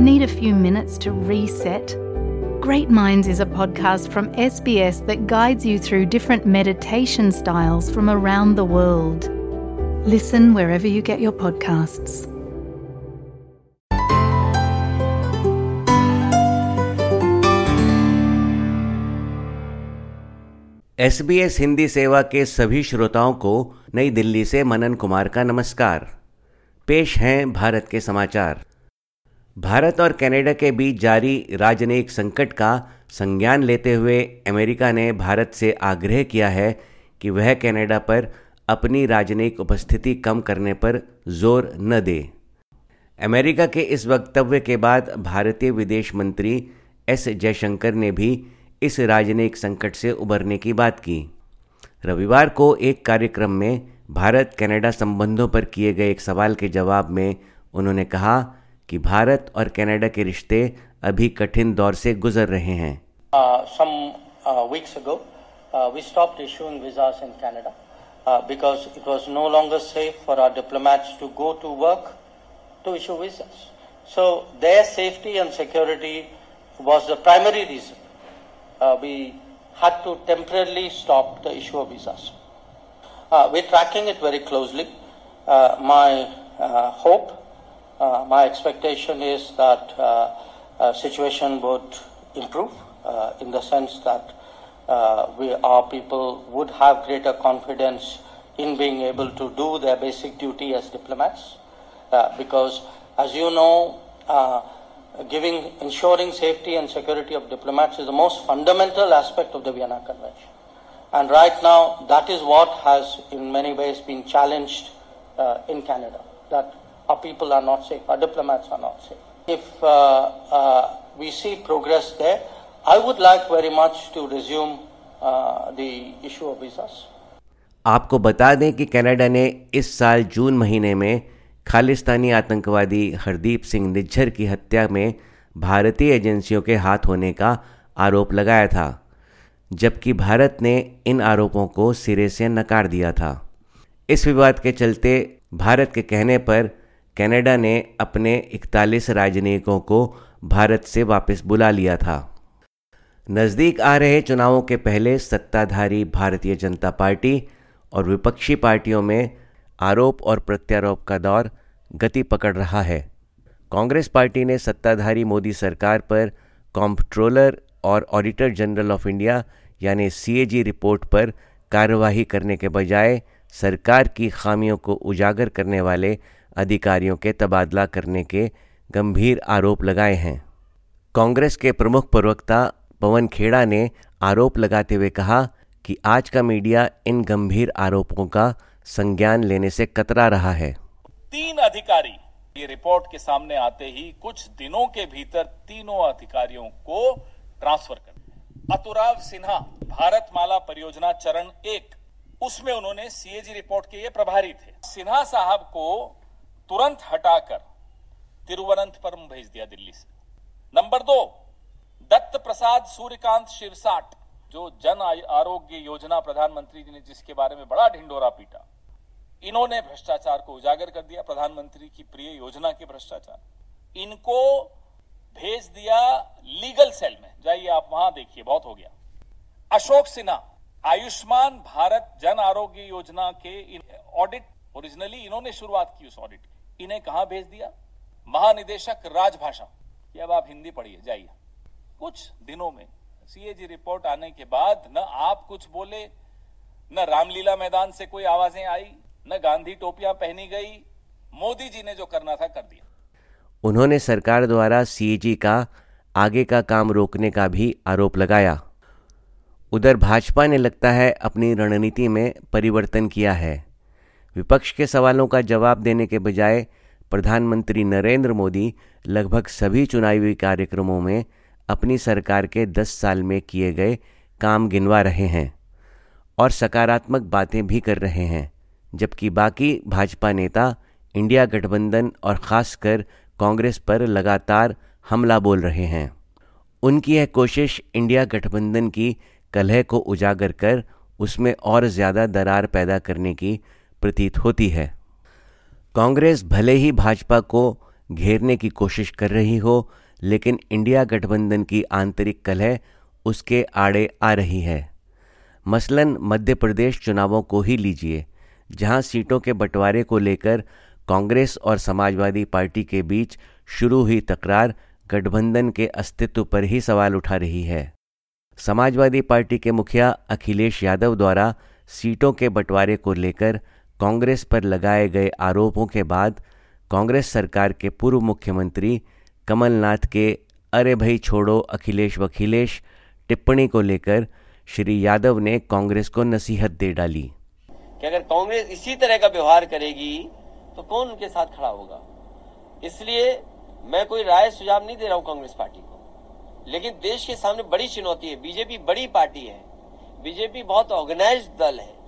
Need a few minutes to reset? Great Minds is a podcast from SBS that guides you through different meditation styles from around the world. Listen wherever you get your podcasts. S B S Hindi सेवा के सभी श्रोताओं को नई दिल्ली से मनन कुमार का नमस्कार पेश हैं भारत के समाचार भारत और कनाडा के बीच जारी राजनयिक संकट का संज्ञान लेते हुए अमेरिका ने भारत से आग्रह किया है कि वह कनाडा पर अपनी राजनयिक उपस्थिति कम करने पर ज़ोर न दे। अमेरिका के इस वक्तव्य के बाद भारतीय विदेश मंत्री एस जयशंकर ने भी इस राजनयिक संकट से उबरने की बात की। रविवार को एक कार्यक्रम में भारत कनाडा संबंधों पर किए गए एक सवाल के जवाब में उन्होंने कहा कि भारत और कनाडा के रिश्ते अभी कठिन दौर से गुजर रहे हैं Uh, some uh, weeks ago, uh, we stopped issuing visas in Canada uh, because it was no longer safe for our diplomats to go to work to issue visas. So their safety and security was the primary reason uh, we had to temporarily stop the issue of visas. Uh, we're tracking it very closely. Uh, my uh, hope, uh, my expectation is that uh, uh, situation would improve uh, in the sense that uh, we, our people would have greater confidence in being able to do their basic duty as diplomats. Uh, because, as you know, uh, giving ensuring safety and security of diplomats is the most fundamental aspect of the Vienna Convention. And right now, that is what has, in many ways, been challenged uh, in Canada. That our people are not safe, our diplomats are not safe. If uh, uh, we see progress there, I would like very much to resume uh, the issue of visas. आपको बता दें कि Canada ने इस साल जून महीने में खालिस्तानी आतंकवादी हरदीप सिंह निज्जर की हत्या में भारतीय एजेंसियों के हाथ होने का आरोप लगाया था जबकि भारत ने इन आरोपों को सिरे से नकार दिया था इस विवाद के चलते भारत के कहने पर कनाडा ने अपने 41 राजनयिकों को भारत से वापस बुला लिया था। नज़दीक आ रहे चुनावों के पहले सत्ताधारी भारतीय जनता पार्टी और विपक्षी पार्टियों में आरोप और प्रत्यारोप का दौर गति पकड़ रहा है। कांग्रेस पार्टी ने सत्ताधारी मोदी सरकार पर कॉम्प्ट्रोलर और ऑडिटर जनरल ऑफ़ इंडिया यानी सीएजी रिपोर्ट पर कार्यवाही करने के बजाय सरकार की खामियों को उजागर करने वाले अधिकारियों के तबादला करने के गंभीर आरोप लगाए हैं। कांग्रेस के प्रमुख प्रवक्ता पवन खेड़ा ने आरोप लगाते हुए कहा कि आज का मीडिया इन गंभीर आरोपों का संज्ञान लेने से कतरा रहा है। तीन अधिकारी ये रिपोर्ट के सामने आते ही कुछ दिनों के भीतर तीनों अधिकारियों को ट्रांसफ़र कर अतुराव सिन्हा भारत माला परियोजना चरण एक, उसमें उन्होंने सीएजी रिपोर्ट के ये प्रभारी थे। सिन्हा साहब को तुरंत हटाकर तिरुवनंतपुरम भेज दिया दिल्ली से। नंबर दो दत्त प्रसाद सूर्यकांत शिरसाट, जो जन आरोग्य योजना प्रधानमंत्री जी ने जिसके बारे में बड़ा ढिंडोरा पीटा, इन्होंने भ्रष्टाचार को उजागर कर दिया, प्रधानमंत्री की प्रिय योजना के भ्रष्टाचार। इनको भेज दिया लीगल सेल में। जाइए, आप वहाँ देखिए, बहुत हो गया। अशोक सिन्हा, आयुष्मान भारत जन आरोग्य योजना के ऑडिट ओरिजिनली इन्होंने शुरुआत की उस ऑडिट की इन्हें कहा भेज दिया? महानिदेशक राजभाषा। अब आप हिंदी पढ़िए, जाइए। कुछ दिनों में सीएजी रिपोर्ट आने के बाद न आप कुछ बोले, न रामलीला मैदान से कोई आवाज़ें आई, न गांधी टोपियाँ पहनी गई, मोदी जी ने जो करना था कर दिया। उन्होंने सरकार द्वारा सीएजी का आगे का काम रोकने का भी आरोप लगाया। उधर भाजपा ने लगता है अपनी रणनीति में परिवर्तन किया है। विपक्ष के सवालों का जवाब देने के बजाय प्रधानमंत्री नरेंद्र मोदी लगभग सभी चुनावी कार्यक्रमों में अपनी सरकार के 10 साल में किए गए काम गिनवा रहे हैं और सकारात्मक बातें भी कर रहे हैं, जबकि बाकी भाजपा नेता, इंडिया गठबंधन और ख़ासकर कांग्रेस पर लगातार हमला बोल रहे हैं। उनकी यह कोशिश इंडिया गठबंधन की कलह को उजागर कर उसमें और ज़्यादा दरार पैदा करने की प्रतीत होती है। कांग्रेस भले ही भाजपा को घेरने की कोशिश कर रही हो, लेकिन इंडिया गठबंधन की आंतरिक कलह उसके आड़े आ रही है। मसलन मध्य प्रदेश चुनावों को ही लीजिए, जहाँ सीटों के बंटवारे को लेकर कांग्रेस और समाजवादी पार्टी के बीच शुरू हुई तकरार गठबंधन के अस्तित्व पर ही सवाल उठा रही है। समाजवादी पार्टी के मुखिया अखिलेश यादव द्वारा सीटों के बंटवारे को लेकर कांग्रेस पर लगाए गए आरोपों के बाद कांग्रेस सरकार के पूर्व मुख्यमंत्री कमलनाथ के अरे भाई छोड़ो अखिलेश वखिलेश टिप्पणी को लेकर श्री यादव ने कांग्रेस को नसीहत दे डाली। कि अगर कांग्रेस इसी तरह का व्यवहार करेगी तो कौन उनके साथ खड़ा होगा? इसलिए मैं कोई राय सुझाव नहीं दे रहा हूँ कांग्रेस पार्टी को। लेकिन देश के सामने बड़ी चुनौती है। बीजेपी बड़ी पार्टी है। बीजेपी बहुत ऑर्गेनाइज दल है।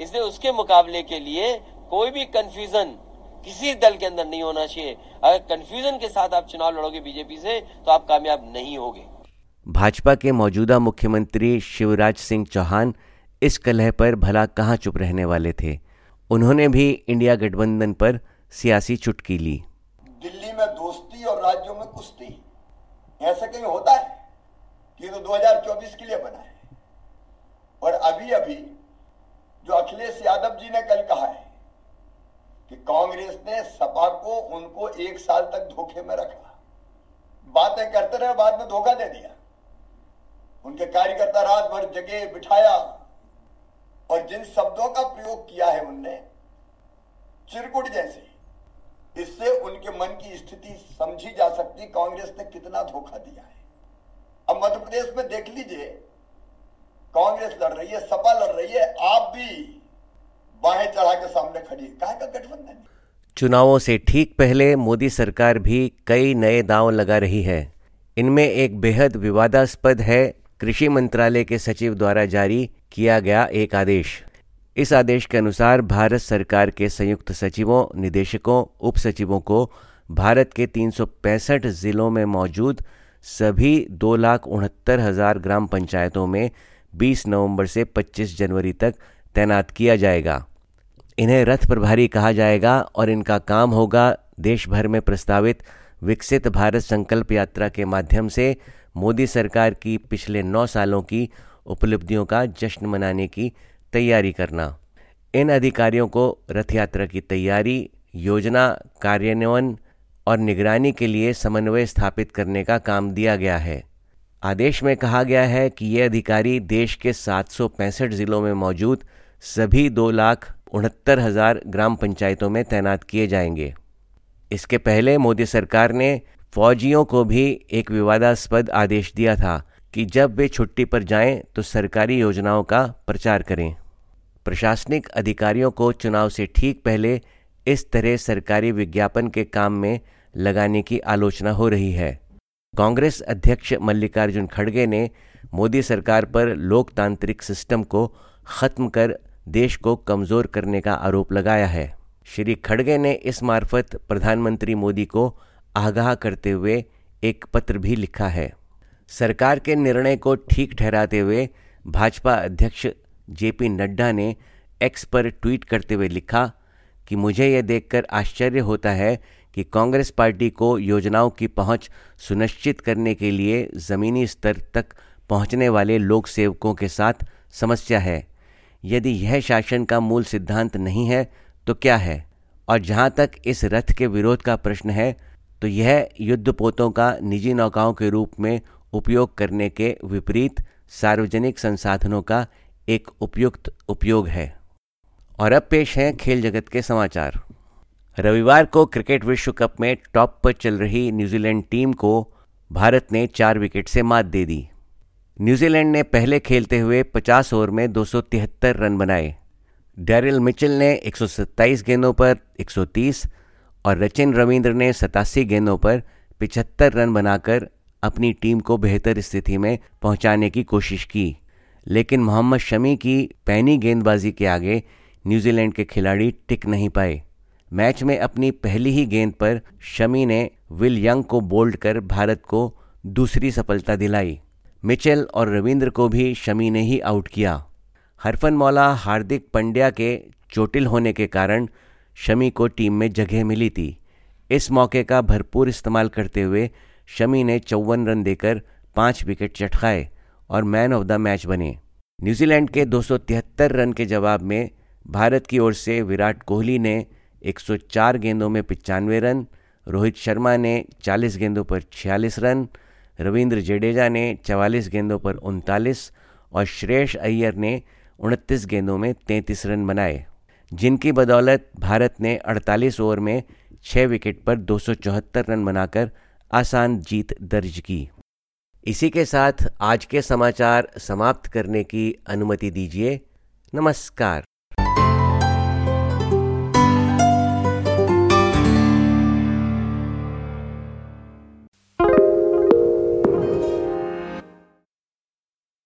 इसलिए उसके मुकाबले के लिए कोई भी कंफ्यूजन किसी दल के अंदर नहीं होना चाहिए। अगर कंफ्यूजन के साथ आप चुनाव लड़ोगे बीजेपी से तो आप कामयाब नहीं होगे। भाजपा के मौजूदा मुख्यमंत्री शिवराज सिंह चौहान इस कलह पर भला कहाँ चुप रहने वाले थे? उन्होंने भी इंडिया गठबंधन पर सियासी चुटकी ली। दिल्ली में दोस्ती और राज्यों में कुश्ती। ऐसा कहीं होता है? कि तो 2024 के लिए बना है। और अभी अभी जो अखिलेश यादव जी ने कल कहा है कि कांग्रेस ने सपा को उनको एक साल तक धोखे में रखा। बातें करते रहे, बाद में धोखा दे दिया। उनके कार्यकर्ता रात भर जगह बिठाया। और जिन शब्दों का प्रयोग किया है उनने, चिरकुट जैसे, इससे उनके मन की स्थिति समझी जा सकती। कांग्रेस ने कितना धोखा दिया है। अब मध्य प्रदेश में देख लीजिए कांग्रेस लड़ रही है, सपा लड़ रही है, आप भी बाहें चढ़ा के सामने खड़ी कहा का गठबंधन चुनावों से ठीक पहले मोदी सरकार भी कई नए दांव लगा रही है। इनमें एक बेहद विवादास्पद है, कृषि मंत्रालय के सचिव द्वारा जारी किया गया एक आदेश। इस आदेश के अनुसार भारत सरकार के संयुक्त सचिवों, निदेशकों उप सचिवों को भारत के तीन सौ पैंसठ जिलों में मौजूद सभी दो लाख उनहत्तर हज़ार ग्राम पंचायतों में 20 नवंबर से 25 जनवरी तक तैनात किया जाएगा। इन्हें रथ प्रभारी कहा जाएगा और इनका काम होगा देश भर में प्रस्तावित विकसित भारत संकल्प यात्रा के माध्यम से मोदी सरकार की पिछले नौ सालों की उपलब्धियों का जश्न मनाने की तैयारी करना। इन अधिकारियों को रथ यात्रा की तैयारी, योजना, कार्यान्वयन और निगरानी के लिए समन्वय स्थापित करने का काम दिया गया है। आदेश में कहा गया है कि ये अधिकारी देश के सात सौ पैंसठ जिलों में मौजूद सभी दो लाख उनहत्तर हज़ार ग्राम पंचायतों में तैनात किए जाएँगे। इसके पहले मोदी सरकार ने फौजियों को भी एक विवादास्पद आदेश दिया था कि जब वे छुट्टी पर जाएँ तो सरकारी योजनाओं का प्रचार करें। प्रशासनिक अधिकारियों को चुनाव से ठीक पहले इस तरह सरकारी विज्ञापन के काम में लगाने की आलोचना हो रही है। कांग्रेस अध्यक्ष मल्लिकार्जुन खड़गे ने मोदी सरकार पर लोकतांत्रिक सिस्टम को खत्म कर देश को कमज़ोर करने का आरोप लगाया है। श्री खड़गे ने इस मार्फत प्रधानमंत्री मोदी को आगाह करते हुए एक पत्र भी लिखा है। सरकार के निर्णय को ठीक ठहराते हुए भाजपा अध्यक्ष जेपी नड्डा ने एक्स पर ट्वीट करते हुए लिखा कि मुझे यह देखकर आश्चर्य होता है कि कांग्रेस पार्टी को योजनाओं की पहुँच सुनिश्चित करने के लिए ज़मीनी स्तर तक पहुँचने वाले लोक सेवकों के साथ समस्या है। यदि यह शासन का मूल सिद्धांत नहीं है तो क्या है? और जहाँ तक इस रथ के विरोध का प्रश्न है तो यह युद्धपोतों का निजी नौकाओं के रूप में उपयोग करने के विपरीत सार्वजनिक संसाधनों का एक उपयुक्त उपयोग है। और अब पेश हैं खेल जगत के समाचार। रविवार को क्रिकेट विश्व कप में टॉप पर चल रही न्यूजीलैंड टीम को भारत ने चार विकेट से मात दे दी। न्यूजीलैंड ने पहले खेलते हुए 50 ओवर में दो सौ तिहत्तर रन बनाए। डैरिल मिचेल ने 127 गेंदों पर 130 और रचिन रविंद्र ने सतासी गेंदों पर 75 रन बनाकर अपनी टीम को बेहतर स्थिति में पहुँचाने की कोशिश की। लेकिन मोहम्मद शमी की पैनी गेंदबाजी के आगे न्यूजीलैंड के खिलाड़ी टिक नहीं पाए। मैच में अपनी पहली ही गेंद पर शमी ने विल यंग को बोल्ड कर भारत को दूसरी सफलता दिलाई। मिचेल और रविंद्र को भी शमी ने ही आउट किया। हरफन मौला, हार्दिक पंड्या के चोटिल होने के कारण शमी को टीम में जगह मिली थी। इस मौके का भरपूर इस्तेमाल करते हुए शमी ने चौवन रन देकर पाँच विकेट चटकाए और मैन ऑफ़ द मैच बने। न्यूजीलैंड के 273 रन के जवाब में भारत की ओर से विराट कोहली ने 104 गेंदों में पिचानवे रन, रोहित शर्मा ने 40 गेंदों पर 46 रन, रविंद्र जडेजा ने 44 गेंदों पर उनतालीस और श्रेयस अय्यर ने उनतीस गेंदों में 33 रन बनाए। जिनकी बदौलत भारत ने 48 ओवर में छः विकेट पर दो सौ चौहत्तर रन बनाकर आसान जीत दर्ज की। इसी के साथ आज के समाचार समाप्त करने की अनुमति दीजिए। नमस्कार।